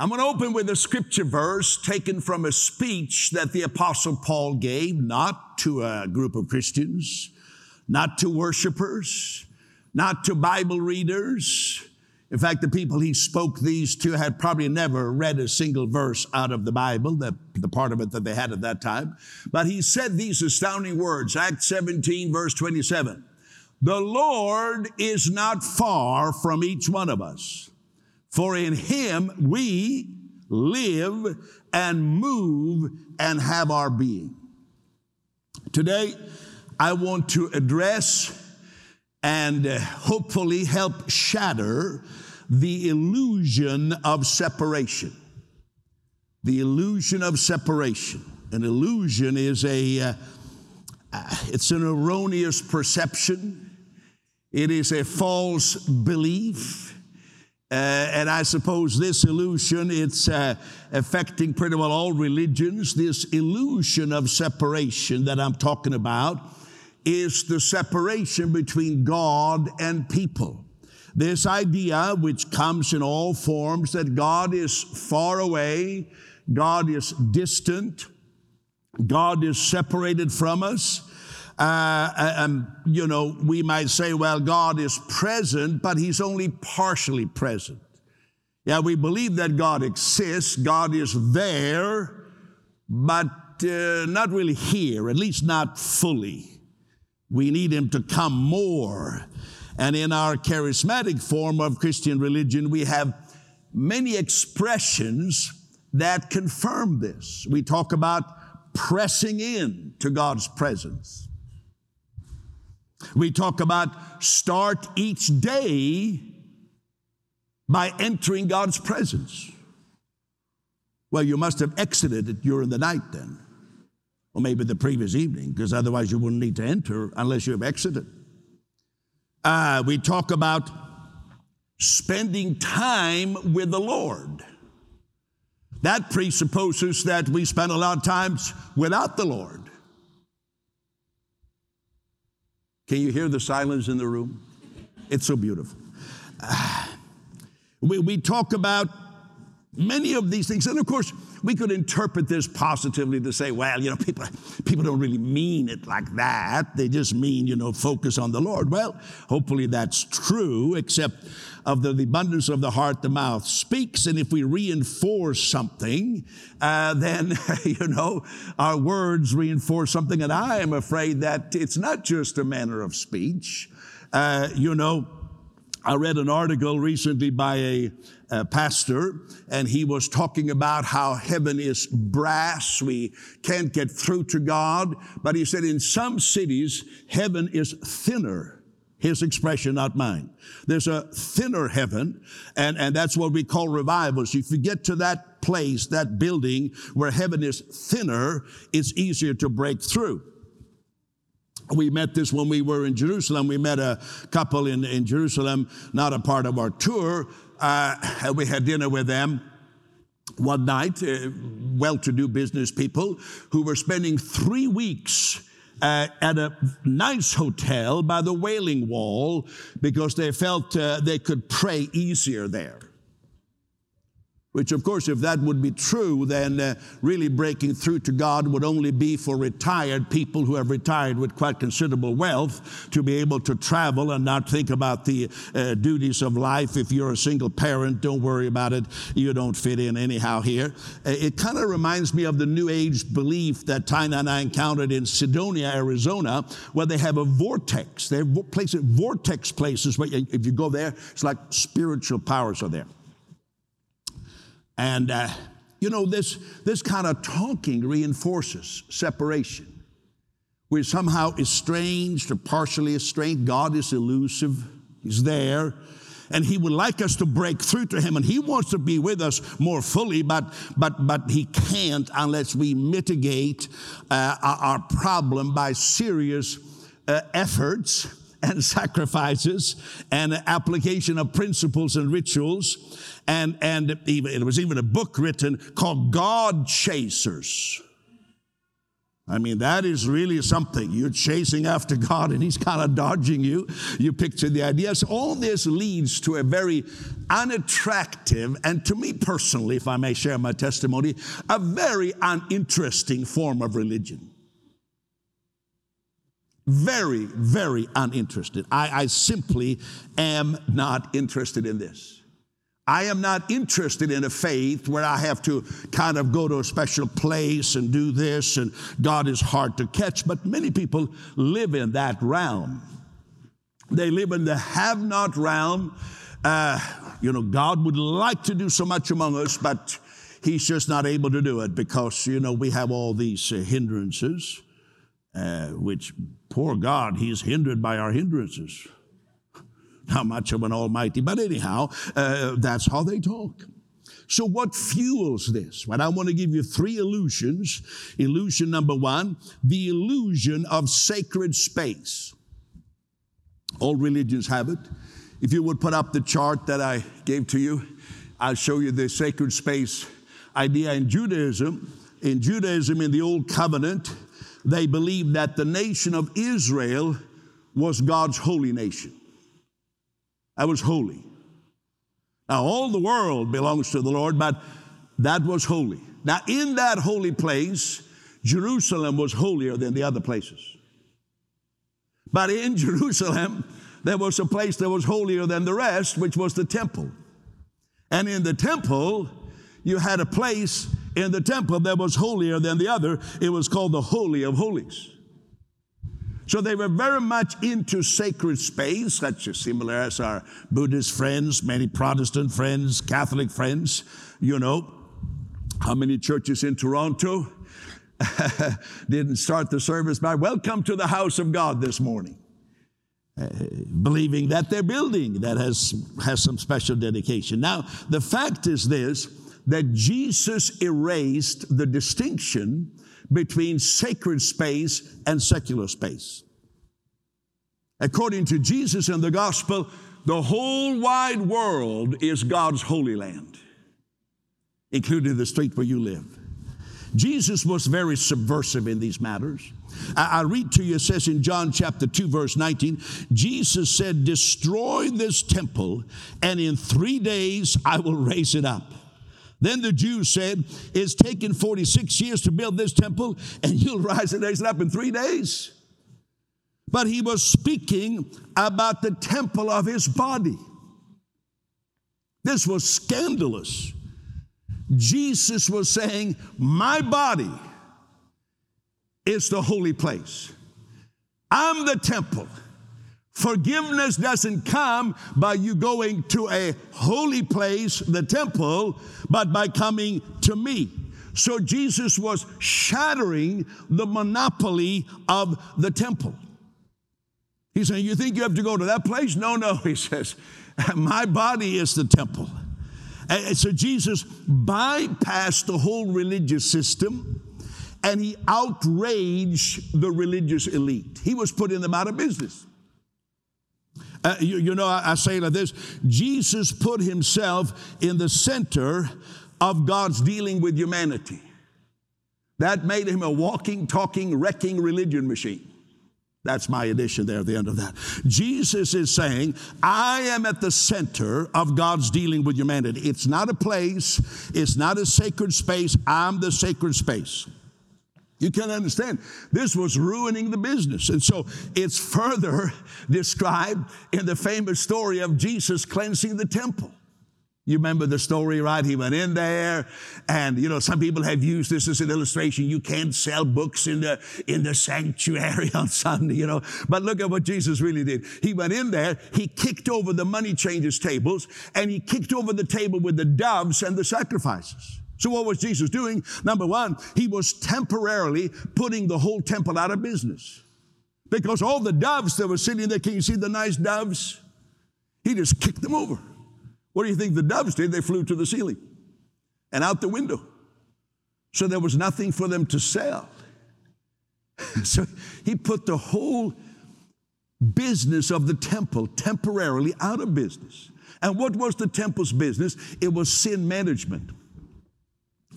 I'm going to open with a scripture verse taken from a speech that the Apostle Paul gave, not to a group of Christians, not to worshipers, not to Bible readers. In fact, the people he spoke these to had probably never read a single verse out of the Bible, the, the part of it that they had at that time. But he said these astounding words, Acts 17, verse 27. The Lord is not far from each one of us, for in him we live and move and have our being. Today, I want to address and uh, hopefully help shatter the illusion of separation. The illusion of separation. An illusion is a uh, uh, it's an erroneous perception. It is a false belief. Uh, and I suppose this illusion, it's uh, affecting pretty well all religions. This illusion of separation that I'm talking about is the separation between God and people. This idea, which comes in all forms, that God is far away, God is distant, God is separated from us. Uh, um, you know, we might say, well, God is present, but He's only partially present. Yeah, we believe that God exists, God is there, but uh, not really here, at least not fully. We need Him to come more. And in our charismatic form of Christian religion, we have many expressions that confirm this. We talk about pressing in to God's presence. We talk about start each day by entering God's presence. Well, you must have exited it during the night then or maybe the previous evening, because otherwise you wouldn't need to enter unless you have exited. Uh, we talk about spending time with the Lord. That presupposes that we spend a lot of times without the Lord. Can you hear the silence in the room? It's so beautiful. Uh, we, we talk about many of these things, and of course, we could interpret this positively to say, well, you know, people, people don't really mean it like that. They just mean, you know, focus on the Lord. Well, hopefully that's true, except of the, abundance of the heart, the mouth speaks. And if we reinforce something, uh, then, you know, our words reinforce something. And I am afraid that it's not just a manner of speech. Uh, you know, I read an article recently by a, a, pastor, and he was talking about how heaven is brass. We can't get through to God. But he said in some cities, heaven is thinner. His expression, not mine. There's a thinner heaven, and, and that's what we call revivals. If you get to that place, that building where heaven is thinner, it's easier to break through. We met this when we were in Jerusalem. We met a couple in, in Jerusalem, not a part of our tour. Uh, we had dinner with them one night, uh, well to do business people who were spending three weeks uh, at a nice hotel by the Wailing Wall because they felt uh, they could pray easier there. Which, of course, if that would be true, then uh, really breaking through to God would only be for retired people who have retired with quite considerable wealth to be able to travel and not think about the uh, duties of life. If you're a single parent, don't worry about it. You don't fit in anyhow here. Uh, it kind of reminds me of the New Age belief that Tina and I encountered in Sedona, Arizona, where they have a vortex. They have places, vortex places but if you go there, it's like spiritual powers are there. And, uh, you know, this, this kind of talking reinforces separation. We're somehow estranged or partially estranged. God is elusive, He's there. And he would like us to break through to him, and he wants to be with us more fully, but but but he can't unless we mitigate uh, our problem by serious uh, efforts and sacrifices and application of principles and rituals. And, and even, it was even a book written called God Chasers. I mean, that is really something. You're chasing after God and He's kind of dodging you. You picture the idea. So all this leads to a very unattractive, and to me personally, if I may share my testimony, a very uninteresting form of religion. Very, very uninterested. I, I simply am not interested in this. I am not interested in a faith where I have to kind of go to a special place and do this, and God is hard to catch. But many people live in that realm. They live in the have not realm. Uh, you know, God would like to do so much among us, but He's just not able to do it because, you know, we have all these uh, hindrances, uh, which, poor God, He's hindered by our hindrances not much of an almighty, but anyhow, uh, that's how they talk. So, what fuels this? Well, I want to give you three illusions. Illusion number one, the illusion of sacred space. All religions have it. If you would put up the chart that I gave to you, I'll show you the sacred space idea in Judaism. In Judaism, in the Old Covenant, they believed that the nation of Israel was God's holy nation. That was holy. Now, all the world belongs to the Lord, but that was holy. Now, in that holy place, Jerusalem was holier than the other places. But in Jerusalem, there was a place that was holier than the rest, which was the temple. And in the temple, you had a place in the temple that was holier than the other. It was called the Holy of Holies. So they were very much into sacred space, such as similar as our Buddhist friends, many Protestant friends, Catholic friends. You know, how many churches in Toronto didn't start the service by welcome to the house of God this morning? Uh, believing that their building that has, has some special dedication. Now, the fact is this that Jesus erased the distinction between sacred space and secular space. According to Jesus in the gospel, the whole wide world is God's holy land, including the street where you live. Jesus was very subversive in these matters. I, read to you, it says in John chapter 2, verse 19, Jesus said, Destroy this temple, and in three days I will raise it up. Then the Jews said, It's taken 46 years to build this temple, and you'll rise and raise it up in three days. But he was speaking about the temple of his body. This was scandalous. Jesus was saying, My body is the holy place. I'm the temple. Forgiveness doesn't come by you going to a holy place, the temple, but by coming to me. So Jesus was shattering the monopoly of the temple. He's saying, You think you have to go to that place? No, no. He says, My body is the temple. And so Jesus bypassed the whole religious system and he outraged the religious elite. He was putting them out of business. Uh, you, you, know, I, I say like this Jesus put himself in the center of God's dealing with humanity. That made him a walking, talking, wrecking religion machine. That's my addition there at the end of that. Jesus is saying, I am at the center of God's dealing with humanity. It's not a place, it's not a sacred space. I'm the sacred space. You can understand. This was ruining the business. And so it's further described in the famous story of Jesus cleansing the temple. You remember the story, right? He went in there, and you know, some people have used this as an illustration. You can't sell books in the in the sanctuary on Sunday, you know. But look at what Jesus really did. He went in there, he kicked over the money changers' tables, and he kicked over the table with the doves and the sacrifices. So, what was Jesus doing? Number one, he was temporarily putting the whole temple out of business. Because all the doves that were sitting there, can you see the nice doves? He just kicked them over. What do you think the doves did? They flew to the ceiling and out the window. So there was nothing for them to sell. so he put the whole business of the temple temporarily out of business. And what was the temple's business? It was sin management.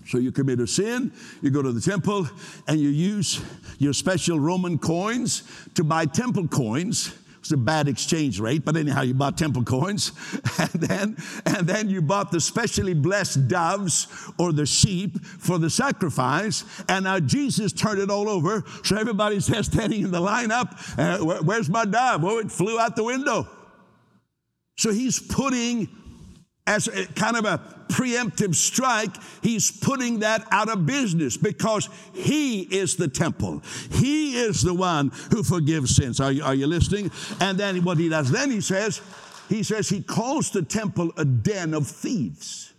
So you commit a sin, you go to the temple, and you use your special Roman coins to buy temple coins. It's a bad exchange rate, but anyhow, you bought temple coins, and then and then you bought the specially blessed doves or the sheep for the sacrifice. And now Jesus turned it all over, so everybody's there standing in the lineup. Uh, where, where's my dove? Oh, it flew out the window. So he's putting as a, kind of a preemptive strike, he's putting that out of business because he is the temple. He is the one who forgives sins. Are you, are you listening? And then what he does, then he says, he says he calls the temple a den of thieves.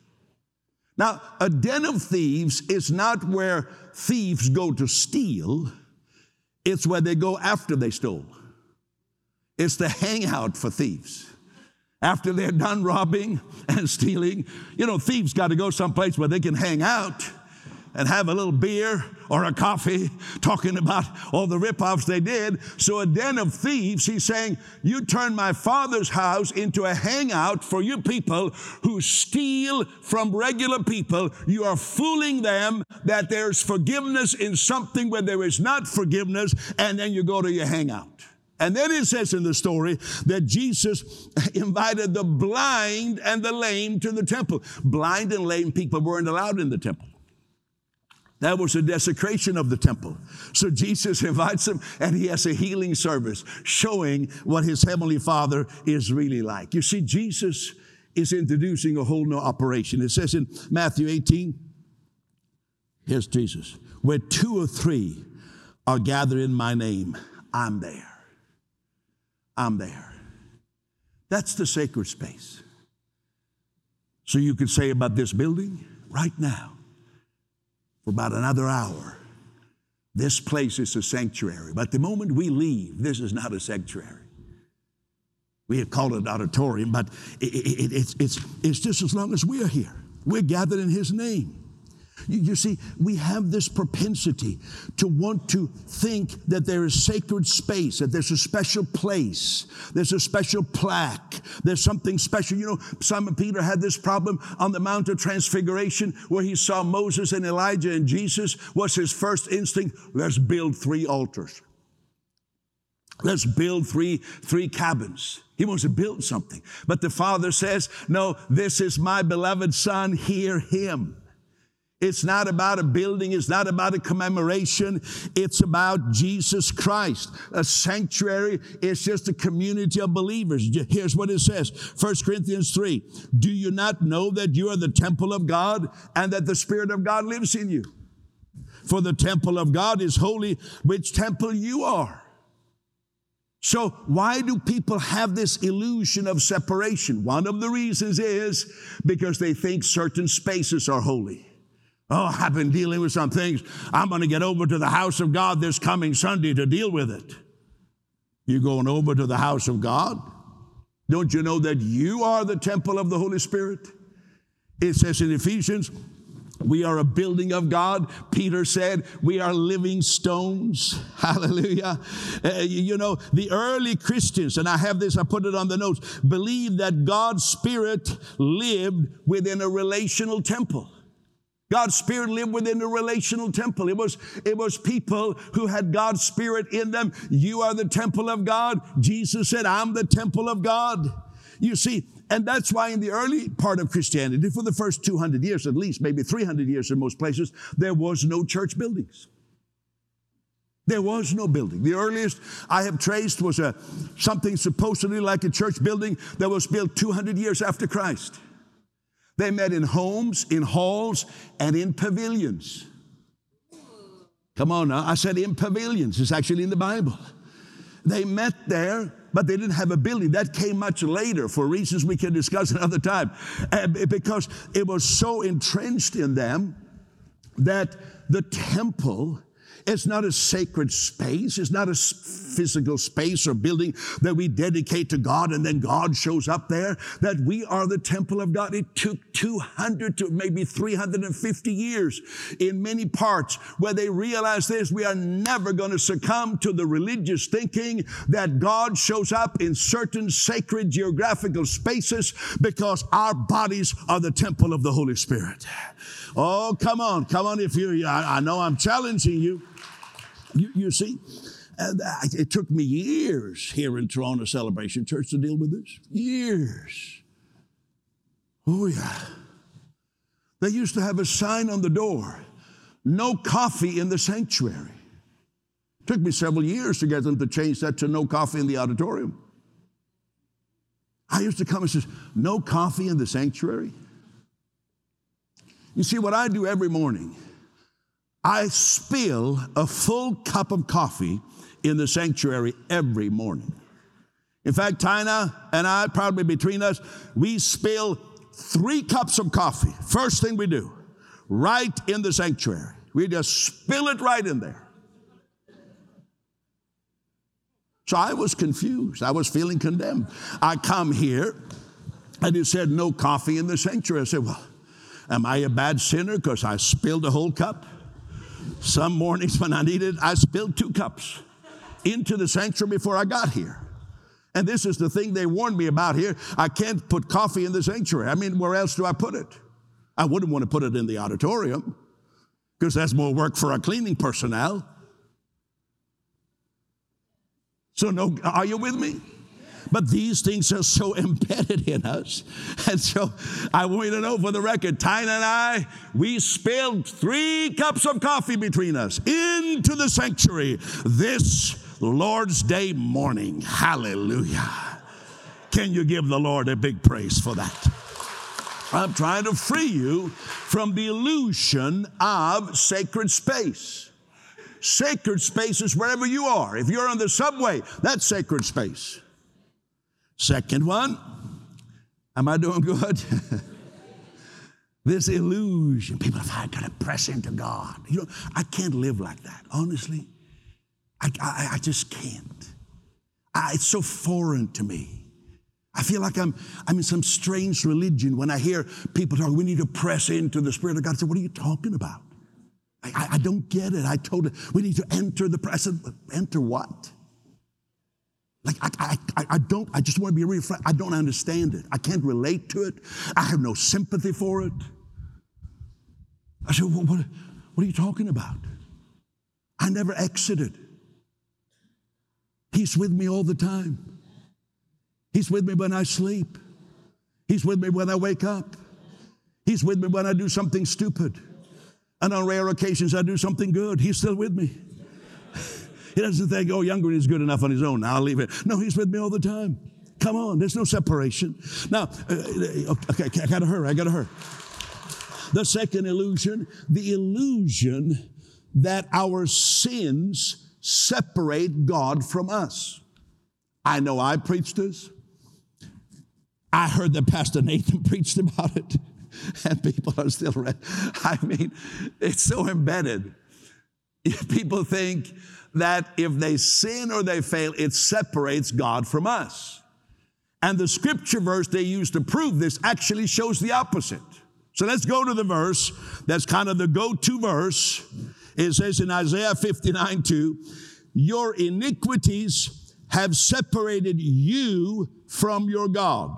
Now, a den of thieves is not where thieves go to steal, it's where they go after they stole. It's the hangout for thieves after they're done robbing and stealing. You know, thieves got to go someplace where they can hang out and have a little beer or a coffee talking about all the ripoffs they did. So, a den of thieves, he's saying, You turn my father's house into a hangout for you people who steal from regular people. You are fooling them that there's forgiveness in something where there is not forgiveness, and then you go to your hangout. And then it says in the story that Jesus invited the blind and the lame to the temple. Blind and lame people weren't allowed in the temple. That was a desecration of the temple. So Jesus invites them and he has a healing service showing what his heavenly father is really like. You see, Jesus is introducing a whole new operation. It says in Matthew 18, here's Jesus, where two or three are gathered in my name, I'm there. I'm there. That's the sacred space. So you could say about this building right now, for about another hour, this place is a sanctuary. But the moment we leave, this is not a sanctuary. We have called it auditorium, but it, it, it, it's, it's, it's just as long as we are here. We're gathered in His name. You, you, see, we have this propensity to want to think that there is sacred space, that there's a special place, there's a special plaque, there's something special. You know, Simon Peter had this problem on the Mount of Transfiguration where he saw Moses and Elijah and Jesus. Was his first instinct? Let's build three altars. Let's build three, three cabins. He wants to build something. But the Father says, No, this is my beloved Son, hear him. It's not about a building, it's not about a commemoration, it's about Jesus Christ. A sanctuary is just a community of believers. Here's what it says 1 Corinthians 3 Do you not know that you are the temple of God and that the Spirit of God lives in you? For the temple of God is holy, which temple you are. So, why do people have this illusion of separation? One of the reasons is because they think certain spaces are holy. Oh, I've been dealing with some things. I'm going to get over to the house of God this coming Sunday to deal with it. You going over to the house of God? Don't you know that you are the temple of the Holy Spirit? It says in Ephesians, we are a building of God. Peter said, We are living stones. Hallelujah. Uh, you know, the early Christians, and I have this, I put it on the notes, believed that God's Spirit lived within a relational temple. God's Spirit lived within the relational temple. It was, it was people who had God's Spirit in them. You are the temple of God. Jesus said, I'm the temple of God. You see, and that's why in the early part of Christianity, for the first 200 years at least, maybe 300 years in most places, there was no church buildings. There was no building. The earliest I have traced was a, something supposedly like a church building that was built 200 years after Christ. They met in homes, in halls, and in pavilions. Come on now. I said in pavilions. It's actually in the Bible. They met there, but they didn't have a building. That came much later for reasons we can discuss another time. Because it was so entrenched in them that the temple is not a sacred space, it's not a physical space or building that we dedicate to God and then God shows up there, that we are the temple of God. It took 200 to maybe 350 years in many parts where they realized this. We are never going to succumb to the religious thinking that God shows up in certain sacred geographical spaces because our bodies are the temple of the Holy Spirit. Oh, come on, come on. If you, I, I know I'm challenging you. You, you see, it took me years here in Toronto Celebration Church to deal with this. Years. Oh, yeah. They used to have a sign on the door no coffee in the sanctuary. It took me several years to get them to change that to no coffee in the auditorium. I used to come and say, no coffee in the sanctuary. You see, what I do every morning, I spill a full cup of coffee in the sanctuary every morning. In fact, Tina and I, probably between us, we spill three cups of coffee. First thing we do, right in the sanctuary. We just spill it right in there. So I was confused. I was feeling condemned. I come here and it said no coffee in the sanctuary. I said, Well, am I a bad sinner because I spilled a whole cup? Some mornings when I needed, I spilled two cups into the sanctuary before I got here. And this is the thing they warned me about here. I can't put coffee in the sanctuary. I mean, where else do I put it? I wouldn't want to put it in the auditorium because that's more work for our cleaning personnel. So, no, are you with me? But these things are so embedded in us. And so I want you to know for the record, Tina and I, we spilled three cups of coffee between us into the sanctuary this Lord's Day morning. Hallelujah. Can you give the Lord a big praise for that? I'm trying to free you from the illusion of sacred space. Sacred space is wherever you are. If you're on the subway, that's sacred space. Second one, am I doing good? this illusion. People, if I gotta press into God, you know, I can't live like that. Honestly, I, I, I just can't. I, it's so foreign to me. I feel like I'm, I'm in some strange religion when I hear people talk, we need to press into the Spirit of God. I say, what are you talking about? I, I don't get it. I told it, we need to enter the, said, enter what? Like, I, I, I don't, I just want to be real. I don't understand it. I can't relate to it. I have no sympathy for it. I said, what, what are you talking about? I never exited. He's with me all the time. He's with me when I sleep. He's with me when I wake up. He's with me when I do something stupid. And on rare occasions, I do something good. He's still with me. He doesn't think, oh, Youngren is good enough on his own. I'll leave it. No, he's with me all the time. Come on, there's no separation. Now, uh, okay, I gotta hurry, I gotta hurry. The second illusion, the illusion that our sins separate God from us. I know I preached this. I heard that Pastor Nathan preached about it, and people are still read. I mean, it's so embedded. People think that if they sin or they fail, it separates God from us. And the scripture verse they use to prove this actually shows the opposite. So let's go to the verse that's kind of the go to verse. It says in Isaiah 59 2, Your iniquities have separated you from your God,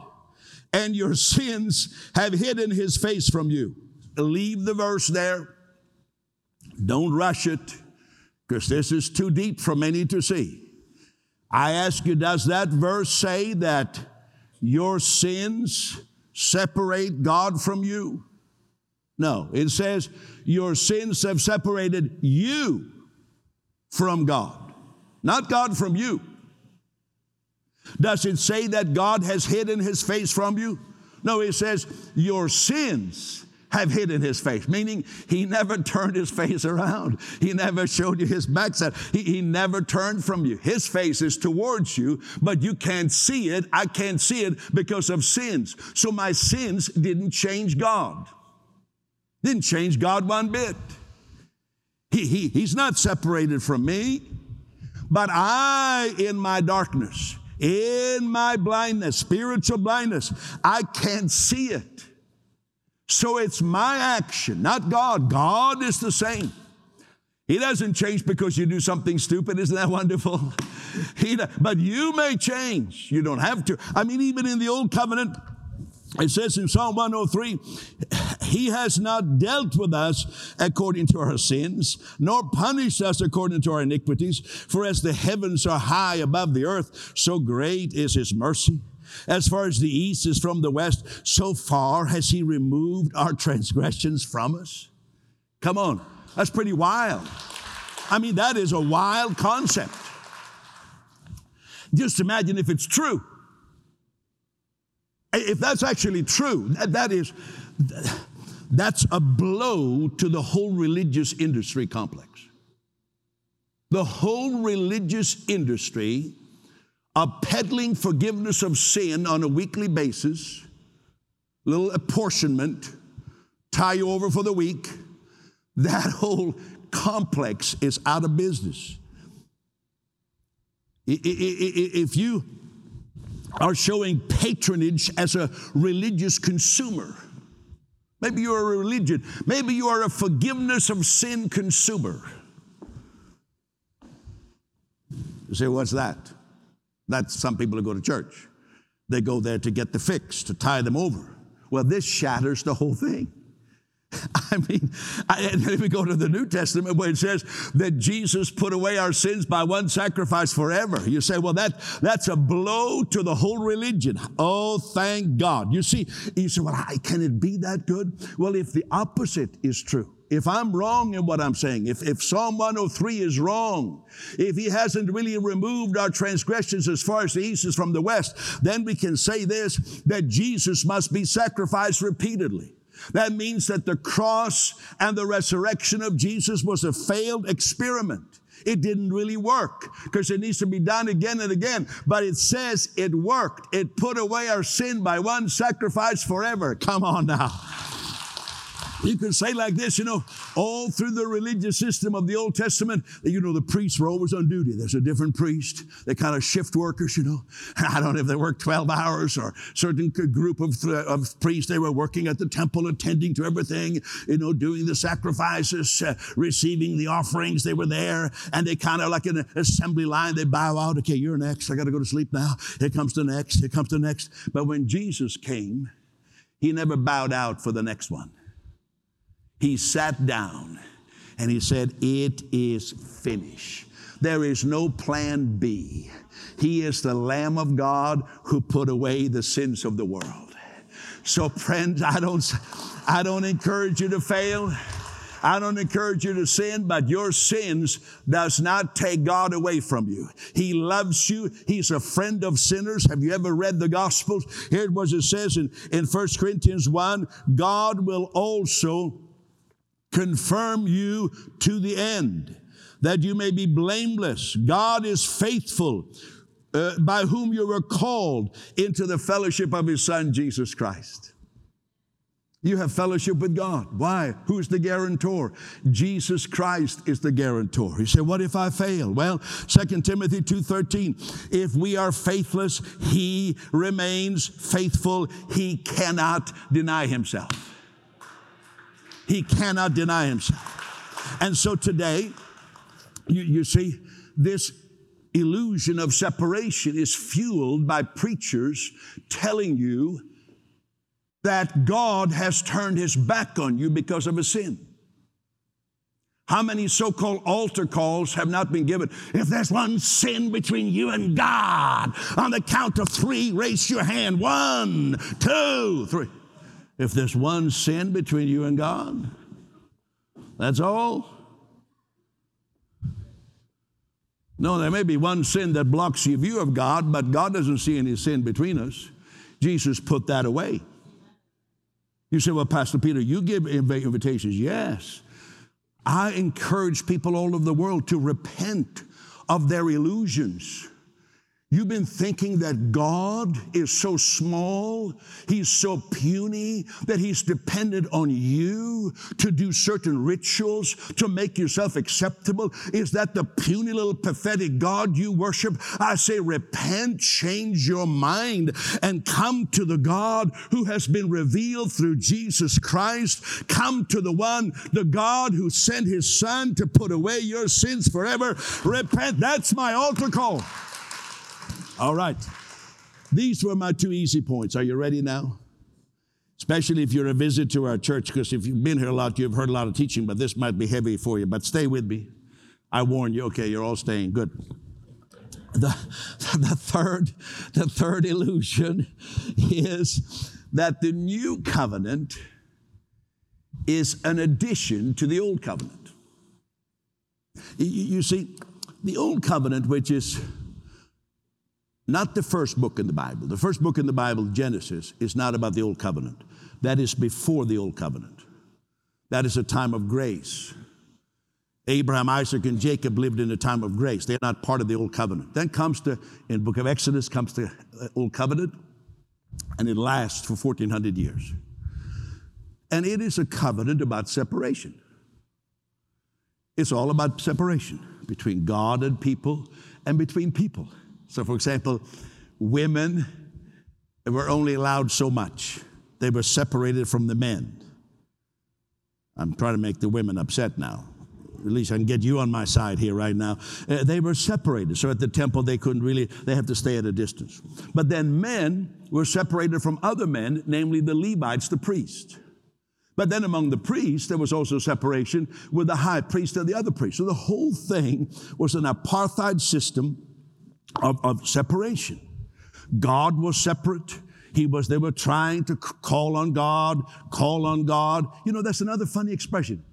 and your sins have hidden his face from you. Leave the verse there. Don't rush it because this is too deep for many to see. I ask you, does that verse say that your sins separate God from you? No, it says your sins have separated you from God, not God from you. Does it say that God has hidden his face from you? No, it says your sins have hidden his face, meaning he never turned his face around. He never showed you his backside. He, he never turned from you. His face is towards you, but you can't see it. I can't see it because of sins. So my sins didn't change God. Didn't change God one bit. He, he, he's not separated from me. But I, in my darkness, in my blindness, spiritual blindness, I can't see it. So it's my action, not God. God is the same. He doesn't change because you do something stupid. Isn't that wonderful? He, but you may change. You don't have to. I mean, even in the old covenant, it says in Psalm 103, He has not dealt with us according to our sins, nor punished us according to our iniquities. For as the heavens are high above the earth, so great is His mercy. As far as the east is from the west, so far has He removed our transgressions from us. Come on, that's pretty wild. I mean, that is a wild concept. Just imagine if it's true. If that's actually true, that is, that's a blow to the whole religious industry complex. The whole religious industry of peddling forgiveness of sin on a weekly basis, little apportionment, tie you over for the week, that whole complex is out of business. If you are showing patronage as a religious consumer. Maybe you are a religion. Maybe you are a forgiveness of sin consumer. You say, what's that? That's some people who go to church. They go there to get the fix, to tie them over. Well, this shatters the whole thing. I mean, I, let me go to the New Testament where it says that Jesus put away our sins by one sacrifice forever. You say, well, that, that's a blow to the whole religion. Oh, thank God. You see, you say, well, can it be that good? Well, if the opposite is true, if I'm wrong in what I'm saying, if, if Psalm 103 is wrong, if he hasn't really removed our transgressions as far as the east is from the west, then we can say this that Jesus must be sacrificed repeatedly. That means that the cross and the resurrection of Jesus was a failed experiment. It didn't really work because it needs to be done again and again. But it says it worked. It put away our sin by one sacrifice forever. Come on now. You can say like this, you know, all through the religious system of the Old Testament, you know, the priests were always on duty. There's a different priest. They kind of shift workers, you know. I don't know if they work 12 hours or certain group of, of priests. They were working at the temple, attending to everything, you know, doing the sacrifices, uh, receiving the offerings. They were there and they kind of like an assembly line, they bow out. Okay, you're next. I got to go to sleep now. Here comes the next. Here comes the next. But when Jesus came, he never bowed out for the next one he sat down and he said, It is finished. There is no plan B. He is the Lamb of God who put away the sins of the world. So, friends, I don't, I don't encourage you to fail. I don't encourage you to sin, but your sins does not take God away from you. He loves you. He's a friend of sinners. Have you ever read the Gospels? Here it was, it says in, in 1 Corinthians 1, God will also confirm you to the end, that you may be blameless. God is faithful, uh, by whom you were called into the fellowship of His Son, Jesus Christ. You have fellowship with God. Why? Who's the guarantor? Jesus Christ is the guarantor. He said, What if I fail? Well, 2 Timothy 2:13. If we are faithless, he remains faithful. He cannot deny himself. He cannot deny himself. And so today, you, you see, this illusion of separation is fueled by preachers telling you that God has turned his back on you because of a sin. How many so called altar calls have not been given? If there's one sin between you and God, on the count of three, raise your hand. One, two, three. If there's one sin between you and God, that's all. No, there may be one sin that blocks your view of God, but God doesn't see any sin between us. Jesus put that away. You say, well, Pastor Peter, you give invitations. Yes. I encourage people all over the world to repent of their illusions You've been thinking that God is so small, He's so puny, that He's dependent on you to do certain rituals to make yourself acceptable. Is that the puny little pathetic God you worship? I say, repent, change your mind, and come to the God who has been revealed through Jesus Christ. Come to the one, the God who sent His Son to put away your sins forever. Repent. That's my altar call. All right. These were my two easy points. Are you ready now? Especially if you're a visit to our church, because if you've been here a lot, you've heard a lot of teaching, but this might be heavy for you. But stay with me. I warn you. Okay, you're all staying. Good. The, the third, the third illusion is that the new covenant is an addition to the old covenant. You, you see, the old covenant, which is not the first book in the Bible. The first book in the Bible, Genesis, is not about the Old Covenant. That is before the Old Covenant. That is a time of grace. Abraham, Isaac, and Jacob lived in a time of grace. They're not part of the Old Covenant. Then comes the, in book of Exodus, comes the uh, Old Covenant, and it lasts for 1,400 years. And it is a covenant about separation. It's all about separation between God and people and between people. So, for example, women were only allowed so much, they were separated from the men. I'm trying to make the women upset now. At least I can get you on my side here right now. Uh, they were separated. So at the temple, they couldn't really, they have to stay at a distance. But then men were separated from other men, namely the Levites, the priests. But then among the priests, there was also separation with the high priest and the other priests. So the whole thing was an apartheid system of, of separation. God was separate. He was, they were trying to call on God, call on God. You know, that's another funny expression.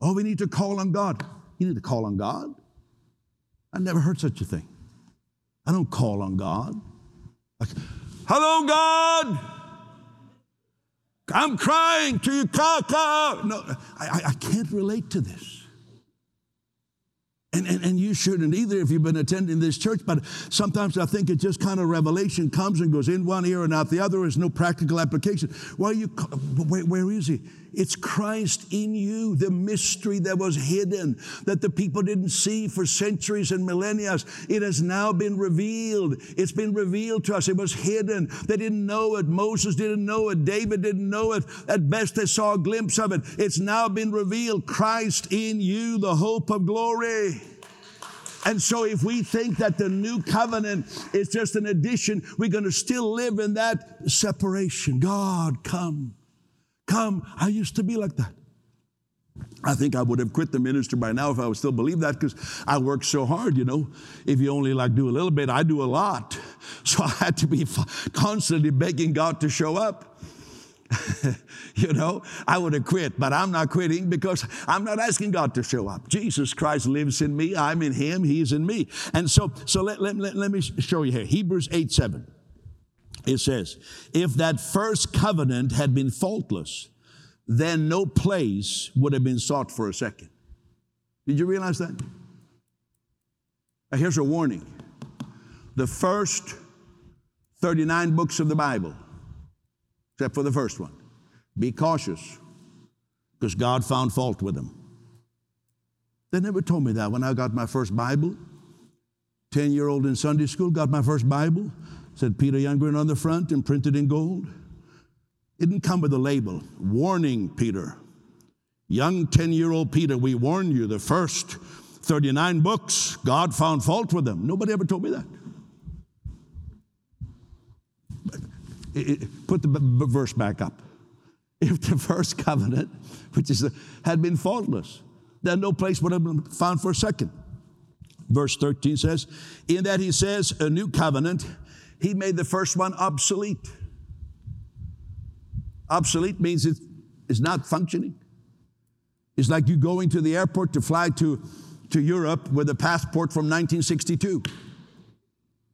Oh, we need to call on God. You need to call on God? I never heard such a thing. I don't call on God. Like, hello, God. I'm crying to you. No, I, I can't relate to this. And, and, and, you shouldn't either if you've been attending this church, but sometimes I think it just kind of revelation comes and goes in one ear and out the other. There's no practical application. Why you, where, where is he? It's Christ in you, the mystery that was hidden, that the people didn't see for centuries and millennia. It has now been revealed. It's been revealed to us. It was hidden. They didn't know it. Moses didn't know it. David didn't know it. At best, they saw a glimpse of it. It's now been revealed. Christ in you, the hope of glory. And so, if we think that the new covenant is just an addition, we're going to still live in that separation. God, come. Come. I used to be like that. I think I would have quit the ministry by now if I would still believe that because I worked so hard, you know. If you only like do a little bit, I do a lot. So I had to be constantly begging God to show up. you know, I would have quit, but I'm not quitting because I'm not asking God to show up. Jesus Christ lives in me. I'm in him. He's in me. And so, so let, let, let, let me show you here. Hebrews 8 7. It says, if that first covenant had been faultless, then no place would have been sought for a second. Did you realize that? Now here's a warning. The first 39 books of the Bible except for the first one. Be cautious, because God found fault with them. They never told me that when I got my first Bible. 10 year old in Sunday school, got my first Bible, said Peter Youngren on the front and printed in gold. It didn't come with a label. Warning, Peter. Young 10 year old Peter, we warn you, the first 39 books, God found fault with them. Nobody ever told me that. Put the verse back up. If the first covenant, which is had been faultless, then no place would have been found for a second. Verse 13 says, In that he says, a new covenant, he made the first one obsolete. Obsolete means it is not functioning. It's like you going to the airport to fly to, to Europe with a passport from 1962.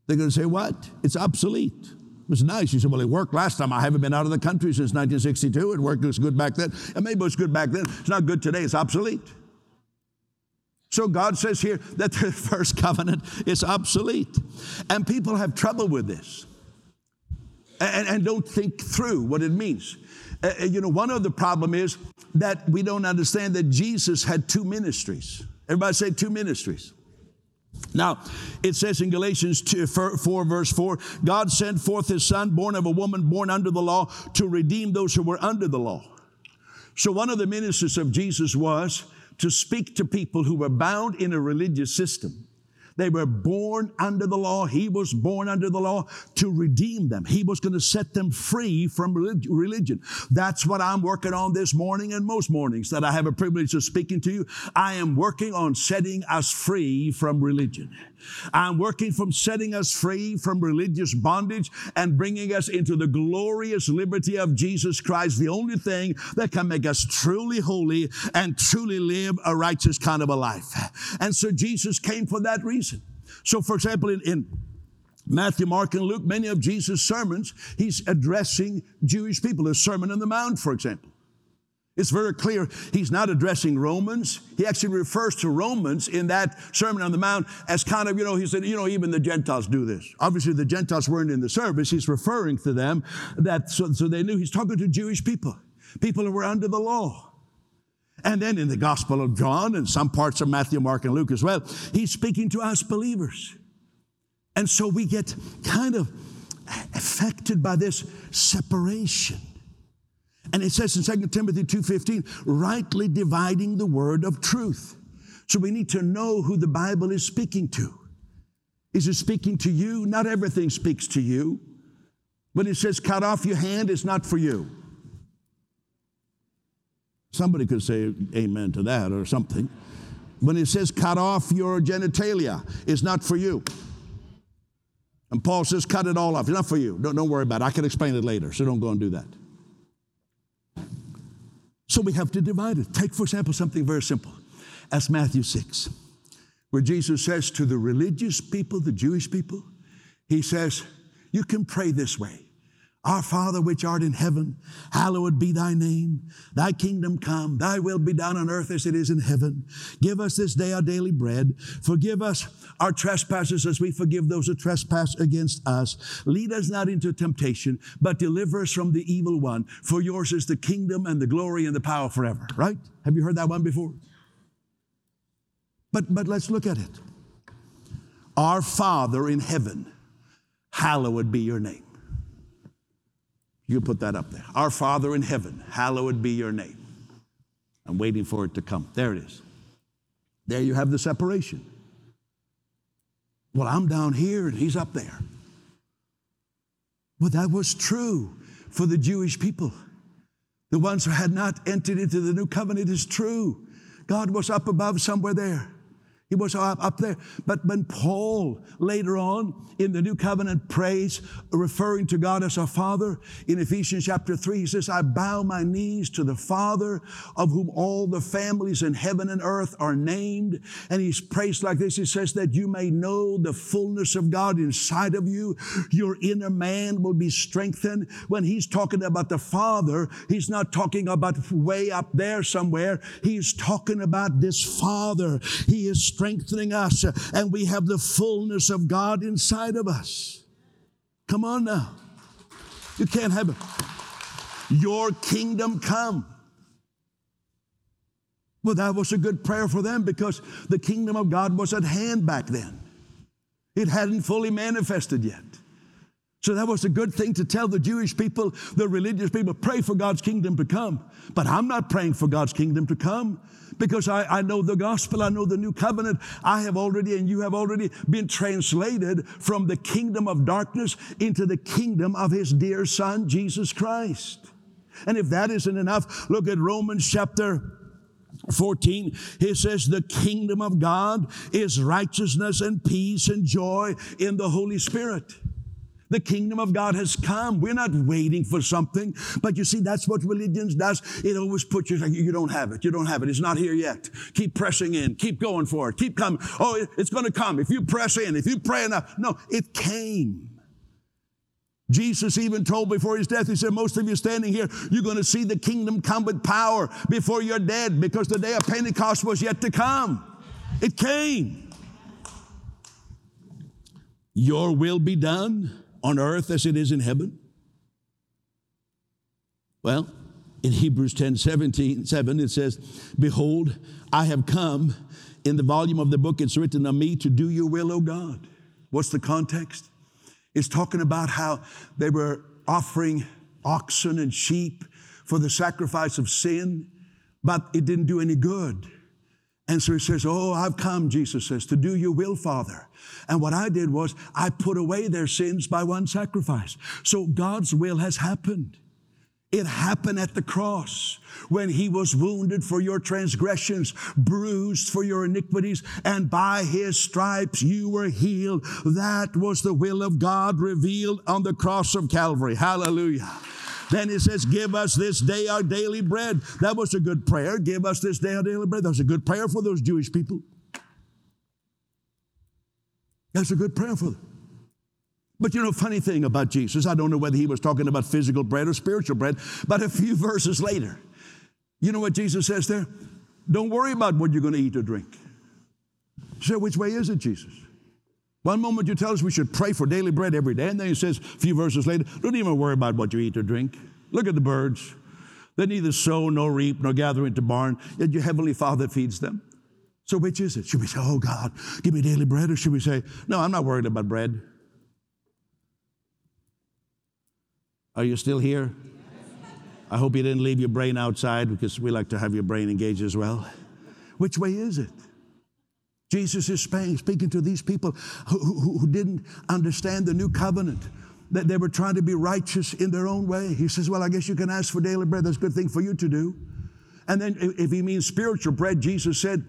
They're going to say, What? It's obsolete. It was nice. You said, well, it worked last time. I haven't been out of the country since 1962. It worked. It was good back then. And maybe it was good back then. It's not good today. It's obsolete. So God says here that the first covenant is obsolete. And people have trouble with this and, and don't think through what it means. Uh, you know, one of the problem is that we don't understand that Jesus had two ministries. Everybody say two ministries. Now, it says in Galatians 2, 4, verse 4, God sent forth his son, born of a woman, born under the law, to redeem those who were under the law. So, one of the ministries of Jesus was to speak to people who were bound in a religious system. They were born under the law. He was born under the law to redeem them. He was going to set them free from religion. That's what I'm working on this morning and most mornings that I have a privilege of speaking to you. I am working on setting us free from religion. I'm working from setting us free from religious bondage and bringing us into the glorious liberty of Jesus Christ, the only thing that can make us truly holy and truly live a righteous kind of a life. And so Jesus came for that reason. So, for example, in, in Matthew, Mark, and Luke, many of Jesus' sermons, he's addressing Jewish people. The Sermon on the Mount, for example. It's very clear he's not addressing Romans. He actually refers to Romans in that Sermon on the Mount as kind of, you know, he said, you know, even the Gentiles do this. Obviously, the Gentiles weren't in the service. He's referring to them that so, so they knew he's talking to Jewish people, people who were under the law. And then in the Gospel of John and some parts of Matthew, Mark, and Luke as well, he's speaking to us believers. And so we get kind of affected by this separation. And it says in 2 Timothy 2:15, rightly dividing the word of truth. So we need to know who the Bible is speaking to. Is it speaking to you? Not everything speaks to you. When it says cut off your hand, it's not for you. Somebody could say amen to that or something. When it says cut off your genitalia, it's not for you. And Paul says cut it all off. It's not for you. Don't, don't worry about it. I can explain it later, so don't go and do that. So we have to divide it. Take, for example, something very simple as Matthew 6, where Jesus says to the religious people, the Jewish people, He says, You can pray this way our Father which art in heaven, hallowed be thy name. Thy kingdom come, thy will be done on earth as it is in heaven. Give us this day our daily bread. Forgive us our trespasses as we forgive those who trespass against us. Lead us not into temptation, but deliver us from the evil one. For yours is the kingdom and the glory and the power forever. Right? Have you heard that one before? But, but let's look at it. Our Father in heaven, hallowed be your name. You put that up there. Our Father in heaven, hallowed be your name. I'm waiting for it to come. There it is. There you have the separation. Well, I'm down here and he's up there. Well, that was true for the Jewish people. The ones who had not entered into the new covenant is true. God was up above somewhere there. He was up, up there. But when Paul later on in the new covenant prays, referring to God as our Father, in Ephesians chapter 3, he says, I bow my knees to the Father of whom all the families in heaven and earth are named. And he prays like this. He says that you may know the fullness of God inside of you. Your inner man will be strengthened. When he's talking about the Father, he's not talking about way up there somewhere. He's talking about this Father. He is strengthening us, and we have the fullness of God inside of us. Come on now. You can't have it. Your kingdom come. Well, that was a good prayer for them because the kingdom of God was at hand back then. It hadn't fully manifested yet. So that was a good thing to tell the Jewish people, the religious people, pray for God's kingdom to come. But I'm not praying for God's kingdom to come because I, I know the gospel, I know the new covenant. I have already, and you have already been translated from the kingdom of darkness into the kingdom of his dear son, Jesus Christ. And if that isn't enough, look at Romans chapter 14, he says, The kingdom of God is righteousness and peace and joy in the Holy Spirit. The kingdom of God has come. We're not waiting for something. But you see, that's what religion does. It always puts you like, you don't have it. You don't have it. It's not here yet. Keep pressing in. Keep going for it. Keep coming. Oh, it's going to come. If you press in, if you pray enough. No, it came. Jesus even told before his death, he said, Most of you standing here, you're going to see the kingdom come with power before you're dead because the day of Pentecost was yet to come. It came. Your will be done on earth as it is in heaven. Well, in Hebrews 10 17, 7, it says, Behold, I have come. In the volume of the book, it's written of me to do your will, O God. What's the context? It's talking about how they were offering oxen and sheep for the sacrifice of sin, but it didn't do any good. And so he says, Oh, I've come, Jesus says, to do your will, Father. And what I did was I put away their sins by one sacrifice. So God's will has happened. It happened at the cross when he was wounded for your transgressions, bruised for your iniquities, and by his stripes you were healed. That was the will of God revealed on the cross of Calvary. Hallelujah. Then he says, Give us this day our daily bread. That was a good prayer. Give us this day our daily bread. That was a good prayer for those Jewish people. That's a good prayer for them. But you know, funny thing about Jesus, I don't know whether he was talking about physical bread or spiritual bread, but a few verses later, you know what Jesus says there? Don't worry about what you're going to eat or drink. So, which way is it, Jesus? One moment you tell us we should pray for daily bread every day, and then he says a few verses later, don't even worry about what you eat or drink. Look at the birds. They neither sow nor reap nor gather into barn, yet your heavenly Father feeds them. So which is it? Should we say, Oh God, give me daily bread? Or should we say, No, I'm not worried about bread. Are you still here? I hope you didn't leave your brain outside because we like to have your brain engaged as well. Which way is it? Jesus is speaking to these people who, who, who, didn't understand the new covenant, that they were trying to be righteous in their own way. He says, Well, I guess you can ask for daily bread. That's a good thing for you to do. And then, if he means spiritual bread, Jesus said,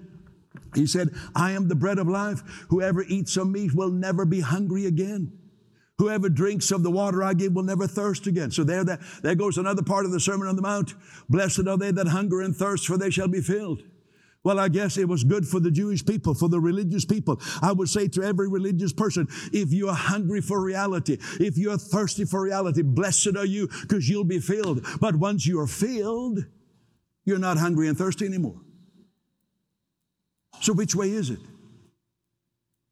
He said, I am the bread of life. Whoever eats of me will never be hungry again. Whoever drinks of the water I give will never thirst again. So there, that, there goes another part of the Sermon on the Mount. Blessed are they that hunger and thirst, for they shall be filled. Well, I guess it was good for the Jewish people, for the religious people. I would say to every religious person, if you are hungry for reality, if you're thirsty for reality, blessed are you because you'll be filled. But once you're filled, you're not hungry and thirsty anymore. So which way is it?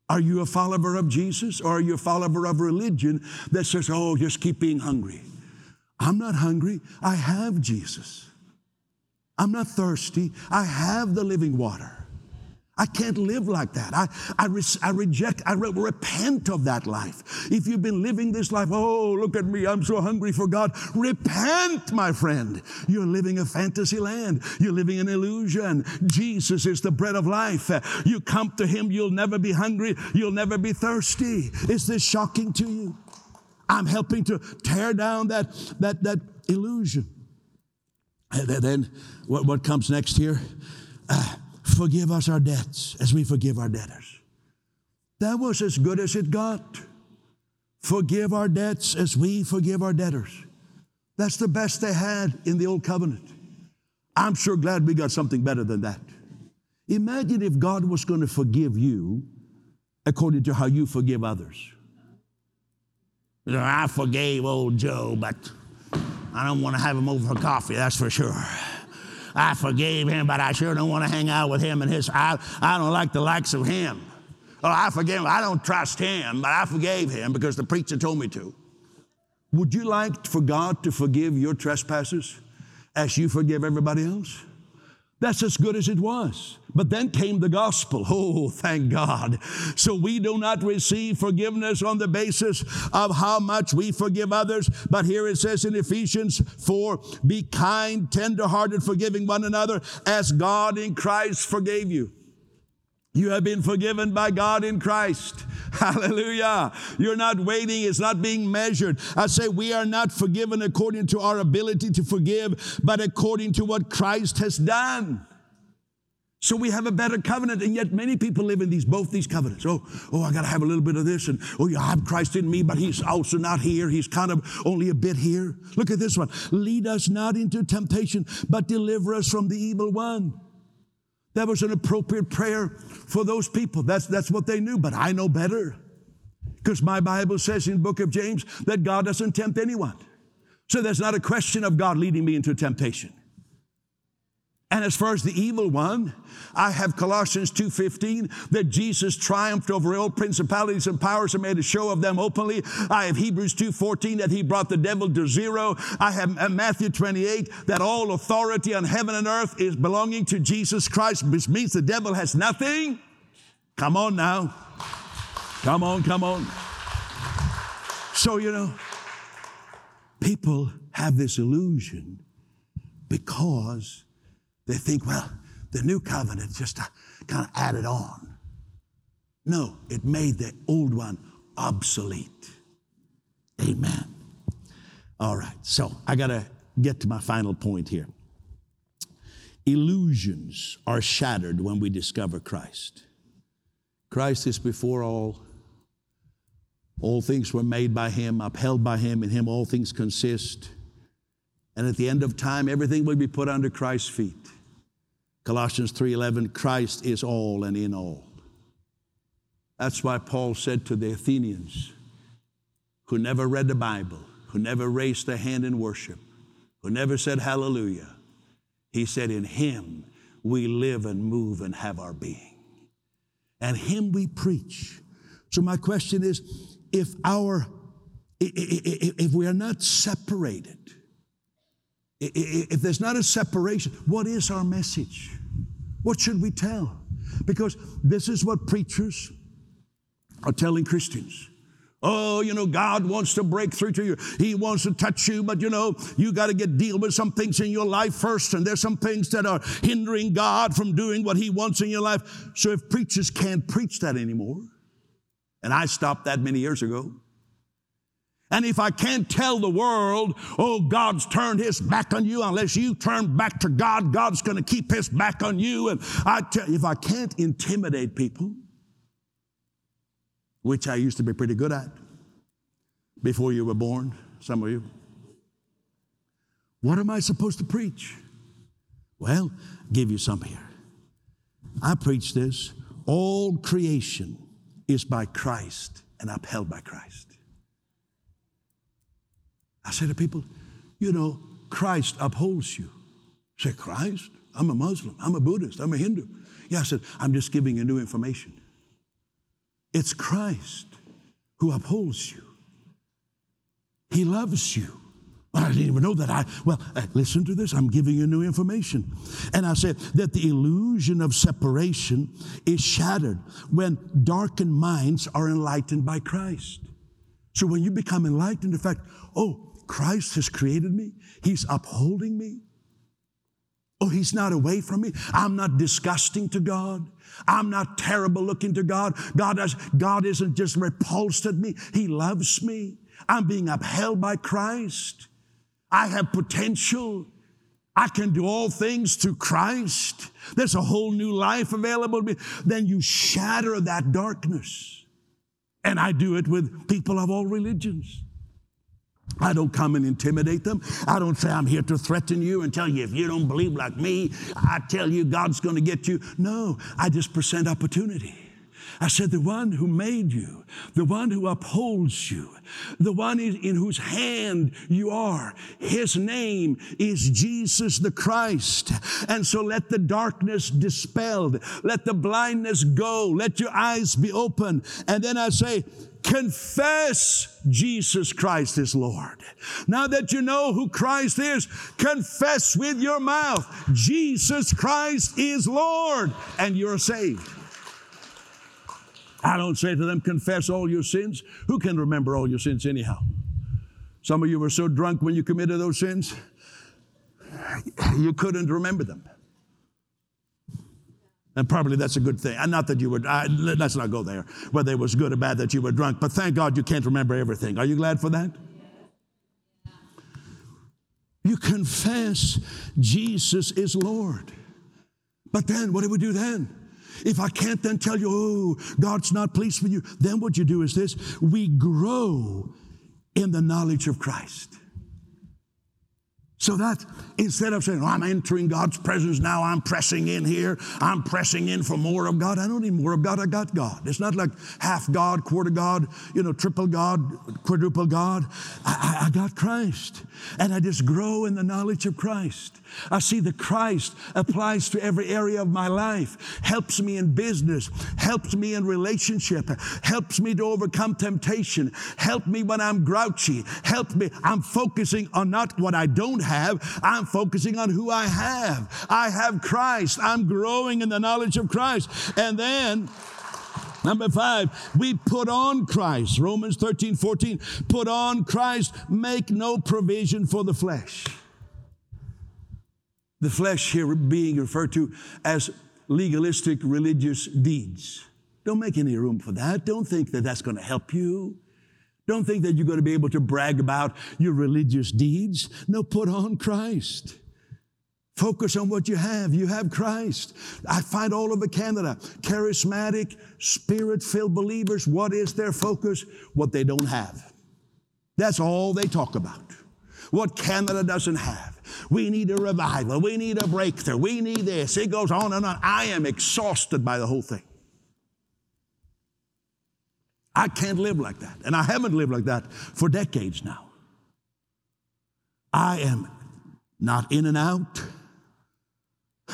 Are you a follower of Jesus or are you a follower of religion that says, oh, just keep being hungry? I'm not hungry. I have Jesus. I'm not thirsty. I have the living water. I can't live like that. I, I, re- I reject, I re- repent of that life. If you've been living this life, oh, look at me, I'm so hungry for God. Repent, my friend. You're living a fantasy land. You're living an illusion. Jesus is the bread of life. You come to Him, you'll never be hungry, you'll never be thirsty. Is this shocking to you? I'm helping to tear down that, that, that illusion. And then what, what comes next here? Uh, Forgive us our debts as we forgive our debtors. That was as good as it got. Forgive our debts as we forgive our debtors. That's the best they had in the old covenant. I'm sure glad we got something better than that. Imagine if God was going to forgive you according to how you forgive others. I forgave old Joe, but I don't want to have him over for coffee, that's for sure. I forgave him, but I sure don't want to hang out with him and his. I, I don't like the likes of him. Oh, I forgive him. I don't trust him, but I forgave him because the preacher told me to. Would you like for God to forgive your trespasses as you forgive everybody else? That's as good as it was. But then came the gospel. Oh, thank God. So we do not receive forgiveness on the basis of how much we forgive others. But here it says in Ephesians 4 be kind, tenderhearted, forgiving one another as God in Christ forgave you. You have been forgiven by God in Christ. Hallelujah. You're not waiting. It's not being measured. I say we are not forgiven according to our ability to forgive, but according to what Christ has done. So we have a better covenant, and yet many people live in these both these covenants. Oh, oh, I got to have a little bit of this, and oh, you have Christ in me, but He's also not here. He's kind of only a bit here. Look at this one: Lead us not into temptation, but deliver us from the evil one. That was an appropriate prayer for those people. That's, that's what they knew, but I know better. Because my Bible says in the book of James that God doesn't tempt anyone. So there's not a question of God leading me into temptation. And as far as the evil one, I have Colossians 2:15 that Jesus triumphed over all principalities and powers and made a show of them openly. I have Hebrews 2:14 that he brought the devil to zero. I have uh, Matthew 28 that all authority on heaven and earth is belonging to Jesus Christ, which means the devil has nothing. Come on now. Come on, come on. So, you know, people have this illusion because they think, well, the new covenant just uh, kind of added on. No, it made the old one obsolete. Amen. All right, so I got to get to my final point here. Illusions are shattered when we discover Christ. Christ is before all. All things were made by him, upheld by him, in him all things consist. And at the end of time, everything will be put under Christ's feet. Colossians 3:11 Christ is all and in all. That's why Paul said to the Athenians who never read the Bible, who never raised their hand in worship, who never said hallelujah. He said in him we live and move and have our being. And him we preach. So my question is if our if we are not separated if there's not a separation, what is our message? What should we tell? Because this is what preachers are telling Christians. Oh, you know, God wants to break through to you. He wants to touch you, but you know, you got to get deal with some things in your life first, and there's some things that are hindering God from doing what He wants in your life. So if preachers can't preach that anymore, and I stopped that many years ago, and if I can't tell the world, oh, God's turned his back on you, unless you turn back to God, God's going to keep his back on you. And I tell, if I can't intimidate people, which I used to be pretty good at before you were born, some of you, what am I supposed to preach? Well, give you some here. I preach this. All creation is by Christ and upheld by Christ. I say to people, you know, Christ upholds you. I say, Christ? I'm a Muslim. I'm a Buddhist. I'm a Hindu. Yeah, I said, I'm just giving you new information. It's Christ who upholds you. He loves you. Well, I didn't even know that. I well, listen to this. I'm giving you new information, and I said that the illusion of separation is shattered when darkened minds are enlightened by Christ. So when you become enlightened, in fact, oh, Christ has created me. He's upholding me. Oh, He's not away from me. I'm not disgusting to God. I'm not terrible looking to God. God, has, God isn't just repulsed at me. He loves me. I'm being upheld by Christ. I have potential. I can do all things through Christ. There's a whole new life available to me. Then you shatter that darkness. And I do it with people of all religions. I don't come and intimidate them. I don't say I'm here to threaten you and tell you if you don't believe like me, I tell you God's going to get you. No, I just present opportunity. I said, the one who made you, the one who upholds you, the one in whose hand you are, his name is Jesus the Christ. And so let the darkness dispelled, let the blindness go, let your eyes be open. And then I say, confess Jesus Christ is Lord. Now that you know who Christ is, confess with your mouth, Jesus Christ is Lord, and you're saved. I don't say to them, confess all your sins. Who can remember all your sins anyhow? Some of you were so drunk when you committed those sins, you couldn't remember them. And probably that's a good thing. Not that you were, let's not go there, whether it was good or bad that you were drunk, but thank God you can't remember everything. Are you glad for that? You confess Jesus is Lord. But then, what do we do then? If I can't then tell you, oh, God's not pleased with you, then what you do is this we grow in the knowledge of Christ. So that instead of saying, oh, I'm entering God's presence now, I'm pressing in here, I'm pressing in for more of God. I don't need more of God, I got God. It's not like half God, quarter God, you know, triple God, quadruple God. I, I, I got Christ. And I just grow in the knowledge of Christ. I see the Christ applies to every area of my life, helps me in business, helps me in relationship, helps me to overcome temptation, help me when I'm grouchy, help me. I'm focusing on not what I don't have, I'm focusing on who I have. I have Christ. I'm growing in the knowledge of Christ. And then Number five, we put on Christ. Romans 13, 14. Put on Christ, make no provision for the flesh. The flesh here being referred to as legalistic religious deeds. Don't make any room for that. Don't think that that's going to help you. Don't think that you're going to be able to brag about your religious deeds. No, put on Christ. Focus on what you have. You have Christ. I find all over Canada charismatic, spirit filled believers. What is their focus? What they don't have. That's all they talk about. What Canada doesn't have. We need a revival. We need a breakthrough. We need this. It goes on and on. I am exhausted by the whole thing. I can't live like that. And I haven't lived like that for decades now. I am not in and out.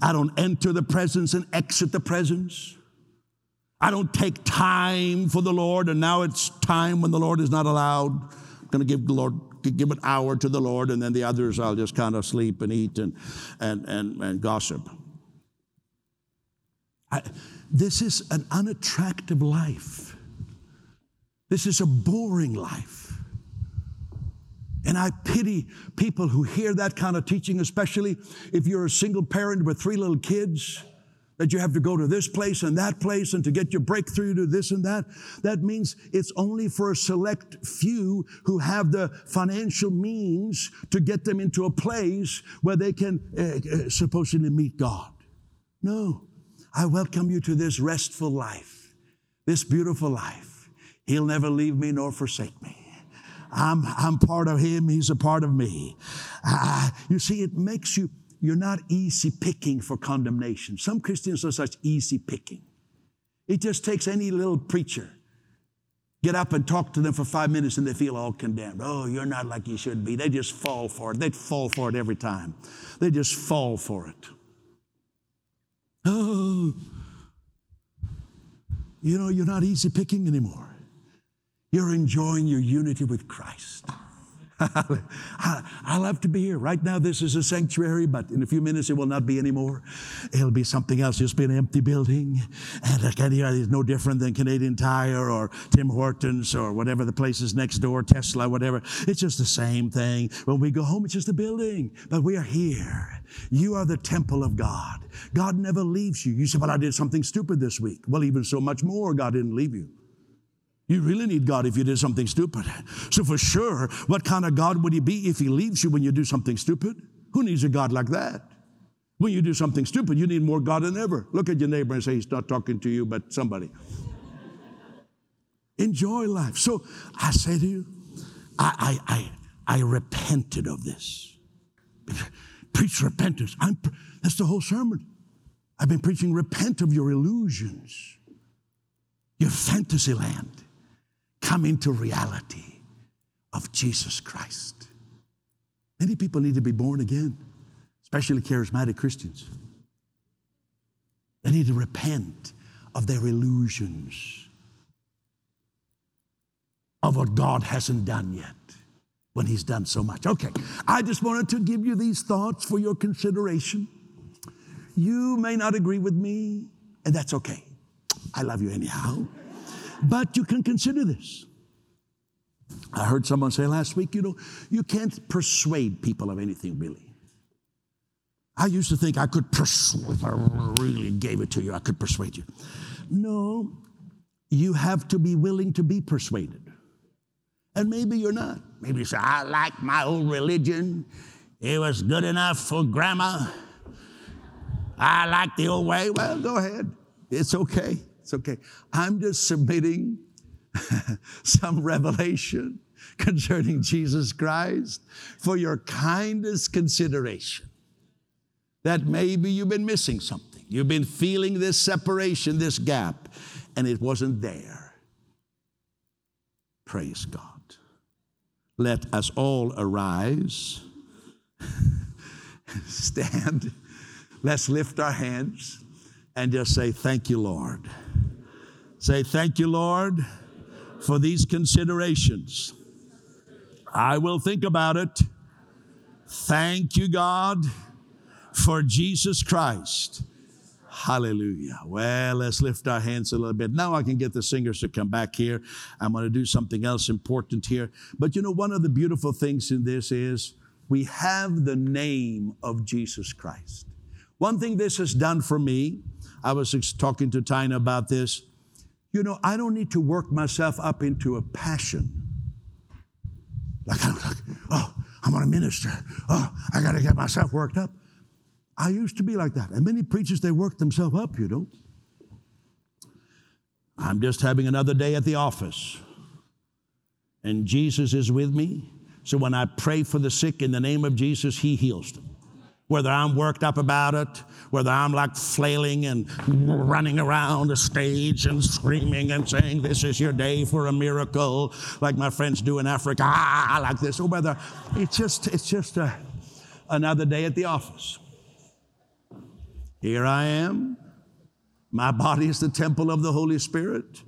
I don't enter the presence and exit the presence. I don't take time for the Lord, and now it's time when the Lord is not allowed. I'm going to give the Lord give an hour to the Lord, and then the others I'll just kind of sleep and eat and, and, and, and gossip. I, this is an unattractive life. This is a boring life. And I pity people who hear that kind of teaching, especially if you're a single parent with three little kids that you have to go to this place and that place and to get your breakthrough to this and that. That means it's only for a select few who have the financial means to get them into a place where they can uh, supposedly meet God. No, I welcome you to this restful life, this beautiful life. He'll never leave me nor forsake me. I'm, I'm part of him, he's a part of me. Uh, you see, it makes you you're not easy picking for condemnation. Some Christians are such easy picking. It just takes any little preacher. Get up and talk to them for five minutes and they feel all condemned. Oh, you're not like you should be. They just fall for it. They fall for it every time. They just fall for it. Oh, you know, you're not easy picking anymore. You're enjoying your unity with Christ. I love to be here. Right now, this is a sanctuary, but in a few minutes, it will not be anymore. It'll be something else. Just be an empty building. And it's no different than Canadian Tire or Tim Hortons or whatever the place is next door, Tesla, whatever. It's just the same thing. When we go home, it's just a building, but we are here. You are the temple of God. God never leaves you. You say, Well, I did something stupid this week. Well, even so much more, God didn't leave you. You really need God if you did something stupid. So, for sure, what kind of God would He be if He leaves you when you do something stupid? Who needs a God like that? When you do something stupid, you need more God than ever. Look at your neighbor and say, He's not talking to you, but somebody. Enjoy life. So, I say to you, I, I, I, I repented of this. Preach repentance. I'm, that's the whole sermon. I've been preaching repent of your illusions, your fantasy land come into reality of Jesus Christ. Many people need to be born again, especially charismatic Christians. They need to repent of their illusions, of what God hasn't done yet when He's done so much. Okay, I just wanted to give you these thoughts for your consideration. You may not agree with me, and that's okay. I love you anyhow. But you can consider this. I heard someone say last week, you know, you can't persuade people of anything really. I used to think I could persuade, if I really gave it to you, I could persuade you. No, you have to be willing to be persuaded. And maybe you're not. Maybe you say, I like my old religion. It was good enough for grandma. I like the old way. Well, go ahead. It's okay. It's okay. I'm just submitting some revelation concerning Jesus Christ for your kindest consideration. That maybe you've been missing something. You've been feeling this separation, this gap, and it wasn't there. Praise God. Let us all arise, stand, let's lift our hands and just say, Thank you, Lord. Say, Thank you, Lord, for these considerations. I will think about it. Thank you, God, for Jesus Christ. Hallelujah. Well, let's lift our hands a little bit. Now I can get the singers to come back here. I'm going to do something else important here. But you know, one of the beautiful things in this is we have the name of Jesus Christ. One thing this has done for me, I was talking to Tina about this. You know, I don't need to work myself up into a passion. Like, like oh, I'm on a minister. Oh, I got to get myself worked up. I used to be like that. And many preachers, they work themselves up, you know. I'm just having another day at the office. And Jesus is with me. So when I pray for the sick in the name of Jesus, He heals them whether I'm worked up about it, whether I'm like flailing and running around the stage and screaming and saying, This is your day for a miracle, like my friends do in Africa, ah, like this, or whether it's just, it's just a, another day at the office. Here I am. My body is the temple of the Holy Spirit.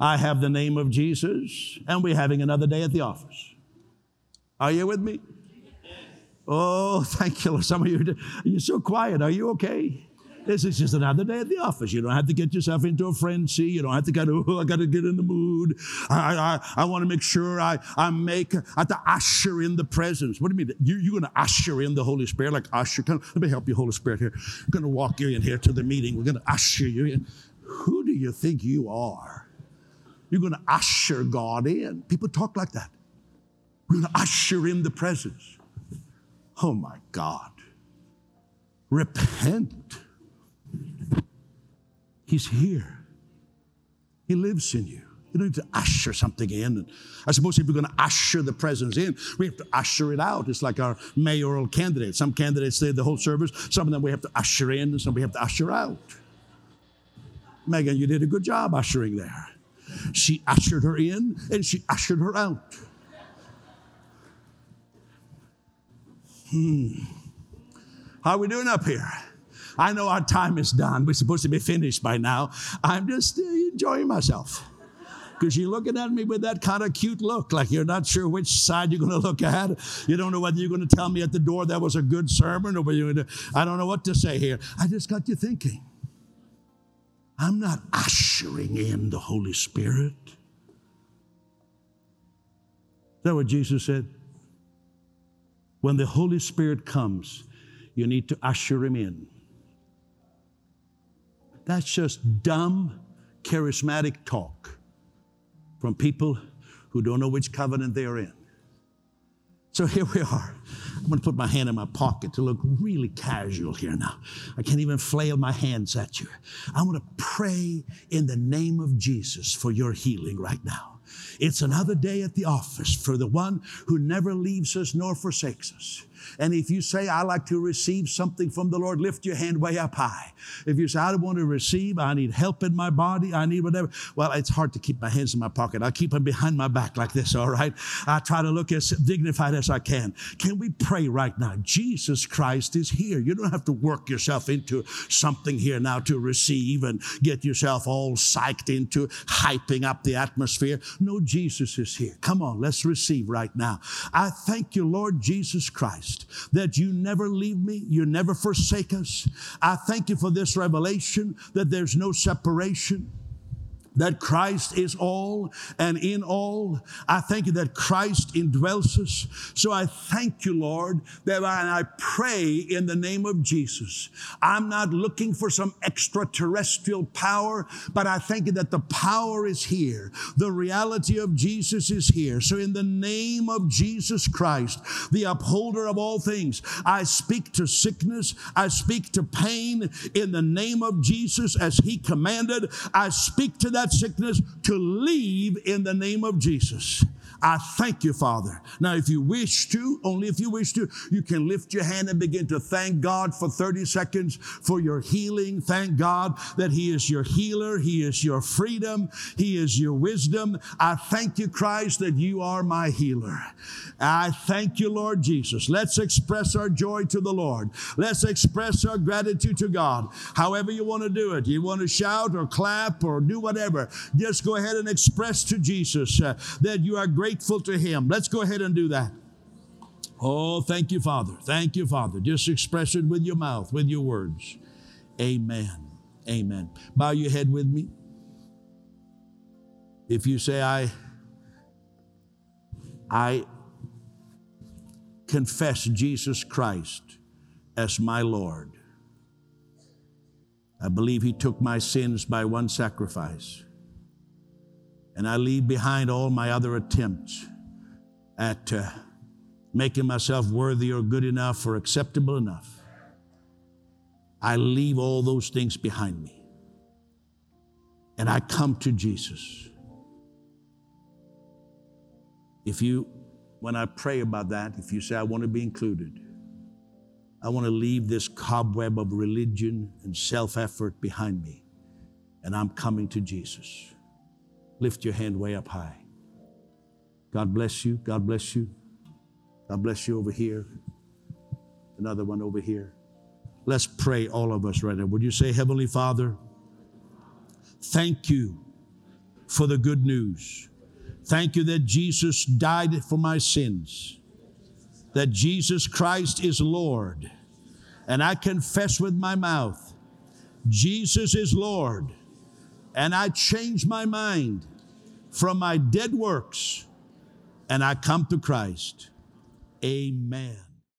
I have the name of Jesus, and we're having another day at the office. Are you with me? Oh, thank you. Some of you, are you're so quiet. Are you okay? This is just another day at the office. You don't have to get yourself into a frenzy. You don't have to of, oh, I got to get in the mood. I, I, I want to make sure I, I make, I have to usher in the presence. What do you mean? You, you're going to usher in the Holy Spirit, like usher. Come, let me help you, Holy Spirit, here. I'm going to walk you in here to the meeting. We're going to usher you in. Who do you think you are? You're going to usher God in. People talk like that. We're going to usher in the presence. Oh my God. Repent. He's here. He lives in you. You don't need to usher something in. I suppose if we're going to usher the presence in, we have to usher it out. It's like our mayoral candidates. Some candidates stay the whole service. Some of them we have to usher in, and some we have to usher out. Megan, you did a good job ushering there. She ushered her in and she ushered her out. Hmm. How are we doing up here? I know our time is done. We're supposed to be finished by now. I'm just uh, enjoying myself. Because you're looking at me with that kind of cute look, like you're not sure which side you're going to look at. You don't know whether you're going to tell me at the door that was a good sermon or whether you're going to, I don't know what to say here. I just got you thinking. I'm not ushering in the Holy Spirit. Is that what Jesus said? When the Holy Spirit comes, you need to usher him in. That's just dumb, charismatic talk from people who don't know which covenant they are in. So here we are. I'm going to put my hand in my pocket to look really casual here now. I can't even flail my hands at you. I'm going to pray in the name of Jesus for your healing right now. It's another day at the office for the one who never leaves us nor forsakes us. And if you say, I like to receive something from the Lord, lift your hand way up high. If you say, I want to receive, I need help in my body, I need whatever. Well, it's hard to keep my hands in my pocket. I keep them behind my back like this, all right? I try to look as dignified as I can. Can we pray right now? Jesus Christ is here. You don't have to work yourself into something here now to receive and get yourself all psyched into hyping up the atmosphere. No, Jesus is here. Come on, let's receive right now. I thank you, Lord Jesus Christ that you never leave me, you never forsake us. I thank you for this revelation that there's no separation that Christ is all and in all. I thank you that Christ indwells us. So I thank you, Lord, that I, and I pray in the name of Jesus. I'm not looking for some extraterrestrial power, but I thank you that the power is here. The reality of Jesus is here. So in the name of Jesus Christ, the upholder of all things, I speak to sickness. I speak to pain in the name of Jesus as he commanded. I speak to that that sickness to leave in the name of Jesus. I thank you, Father. Now, if you wish to, only if you wish to, you can lift your hand and begin to thank God for 30 seconds for your healing. Thank God that He is your healer. He is your freedom. He is your wisdom. I thank you, Christ, that you are my healer. I thank you, Lord Jesus. Let's express our joy to the Lord. Let's express our gratitude to God. However you want to do it. You want to shout or clap or do whatever. Just go ahead and express to Jesus uh, that you are grateful to Him. Let's go ahead and do that. Oh, thank you, Father. Thank you, Father. Just express it with your mouth, with your words. Amen. Amen. Bow your head with me. If you say, I, I confess Jesus Christ as my Lord. I believe He took my sins by one sacrifice. And I leave behind all my other attempts at uh, making myself worthy or good enough or acceptable enough. I leave all those things behind me. And I come to Jesus. If you, when I pray about that, if you say, I want to be included, I want to leave this cobweb of religion and self effort behind me, and I'm coming to Jesus. Lift your hand way up high. God bless you. God bless you. God bless you over here. Another one over here. Let's pray, all of us right now. Would you say, Heavenly Father, thank you for the good news. Thank you that Jesus died for my sins, that Jesus Christ is Lord. And I confess with my mouth, Jesus is Lord and I change my mind from my dead works and I come to Christ. Amen.